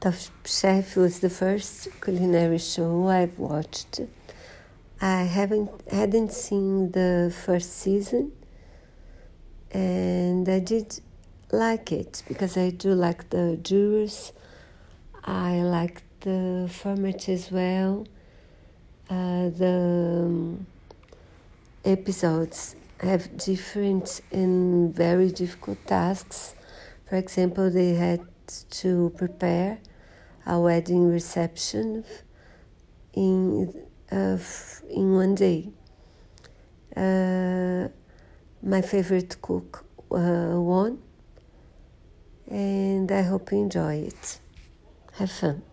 Top Chef was the first culinary show I've watched. I haven't hadn't seen the first season, and I did like it because I do like the jurors. I like the format as well. Uh, the um, episodes have different and very difficult tasks. For example, they had to prepare a wedding reception in uh, in one day. Uh, my favorite cook uh, won, and I hope you enjoy it. Have fun.